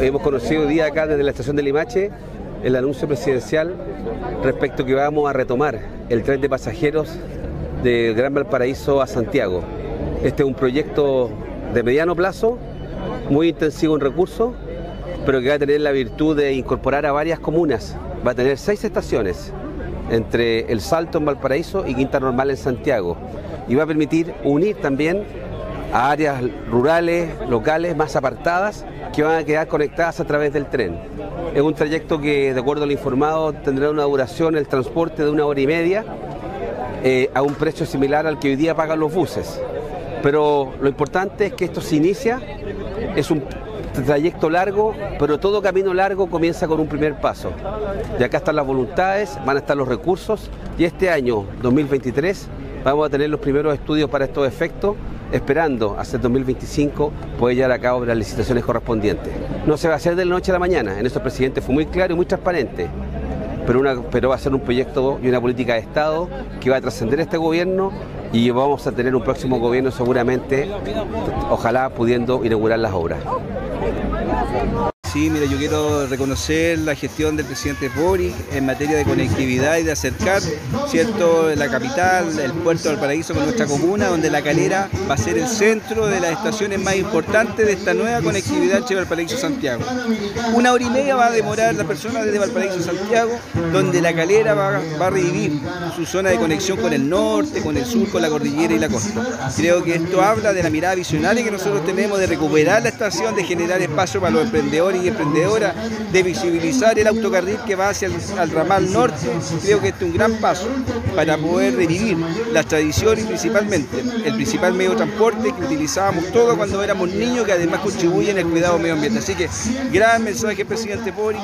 Hemos conocido día acá desde la estación de Limache el anuncio presidencial respecto que vamos a retomar el tren de pasajeros del Gran Valparaíso a Santiago. Este es un proyecto de mediano plazo, muy intensivo en recursos, pero que va a tener la virtud de incorporar a varias comunas. Va a tener seis estaciones entre El Salto en Valparaíso y Quinta Normal en Santiago. Y va a permitir unir también a áreas rurales, locales, más apartadas, que van a quedar conectadas a través del tren. Es un trayecto que, de acuerdo al informado, tendrá una duración, el transporte de una hora y media, eh, a un precio similar al que hoy día pagan los buses. Pero lo importante es que esto se inicia, es un trayecto largo, pero todo camino largo comienza con un primer paso. Y acá están las voluntades, van a estar los recursos, y este año, 2023, vamos a tener los primeros estudios para estos efectos esperando hasta el 2025 poder llevar a cabo las licitaciones correspondientes. No se va a hacer de la noche a la mañana, en eso el presidente fue muy claro y muy transparente, pero, pero va a ser un proyecto y una política de Estado que va a trascender este gobierno y vamos a tener un próximo gobierno seguramente, ojalá pudiendo inaugurar las obras. Sí, mira, yo quiero reconocer la gestión del presidente Boric en materia de conectividad y de acercar, ¿cierto?, la capital, el puerto del paraíso con nuestra comuna, donde la calera va a ser el centro de las estaciones más importantes de esta nueva conectividad entre Valparaíso Santiago. Una hora y media va a demorar la persona desde Valparaíso Santiago, donde la calera va, va a revivir su zona de conexión con el norte, con el sur, con la cordillera y la costa. Creo que esto habla de la mirada visionaria que nosotros tenemos de recuperar la estación, de generar espacio para los emprendedores y emprendedora de visibilizar el autocarril que va hacia el ramal norte. Creo que este es un gran paso para poder revivir las tradiciones principalmente el principal medio de transporte que utilizábamos todos cuando éramos niños, que además contribuyen al cuidado del medio ambiente. Así que gran mensaje, presidente Boric.